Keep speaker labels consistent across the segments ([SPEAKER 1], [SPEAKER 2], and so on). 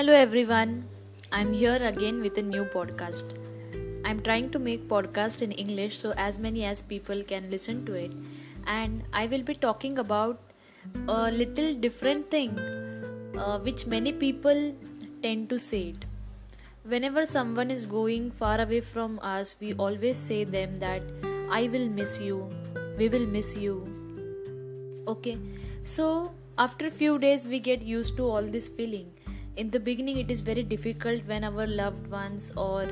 [SPEAKER 1] Hello everyone. I'm here again with a new podcast. I'm trying to make podcast in English so as many as people can listen to it and I will be talking about a little different thing uh, which many people tend to say it. Whenever someone is going far away from us, we always say them that I will miss you. We will miss you. Okay. So after a few days we get used to all this feeling in the beginning it is very difficult when our loved ones or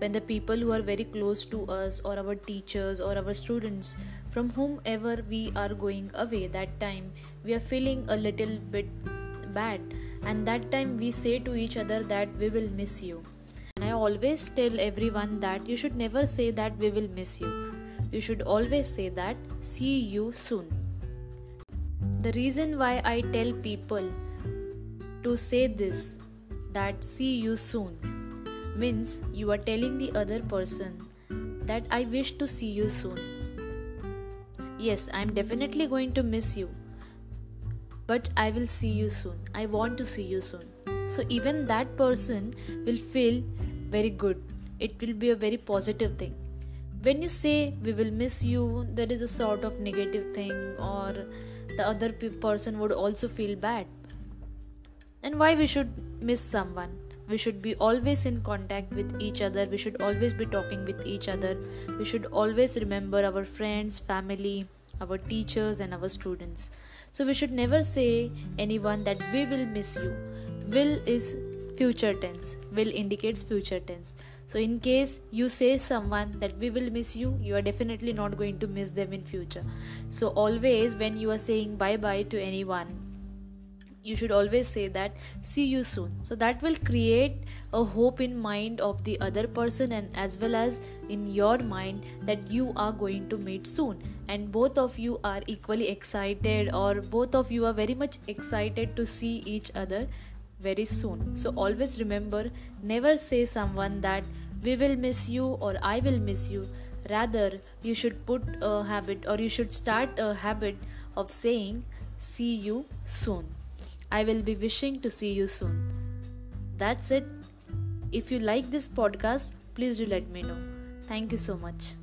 [SPEAKER 1] when the people who are very close to us or our teachers or our students from whomever we are going away that time we are feeling a little bit bad. And that time we say to each other that we will miss you. And i always tell everyone that you should never say that we will miss you. You should always say that see you soon. The reason why i tell people to say this that see you soon means you are telling the other person that I wish to see you soon. Yes, I am definitely going to miss you, but I will see you soon. I want to see you soon. So, even that person will feel very good. It will be a very positive thing. When you say we will miss you, there is a sort of negative thing, or the other person would also feel bad and why we should miss someone? We should be always in contact with each other. We should always be talking with each other. We should always remember our friends family our teachers and our students. So we should never say anyone that we will miss you. Will is future tense. Will indicates future tense. So in case you say someone that we will miss you you are definitely not going to miss them in future. So always when you are saying bye bye to anyone you should always say that see you soon. So that will create a hope in mind of the other person and as well as in your mind that you are going to meet soon. And both of you are equally excited or both of you are very much excited to see each other very soon. So always remember never say someone that we will miss you or i will miss you. Rather you should put a habit or you should start a habit of saying see you soon I will be wishing to see you soon. That's it. If you like this podcast, please do let me know. Thank you so much.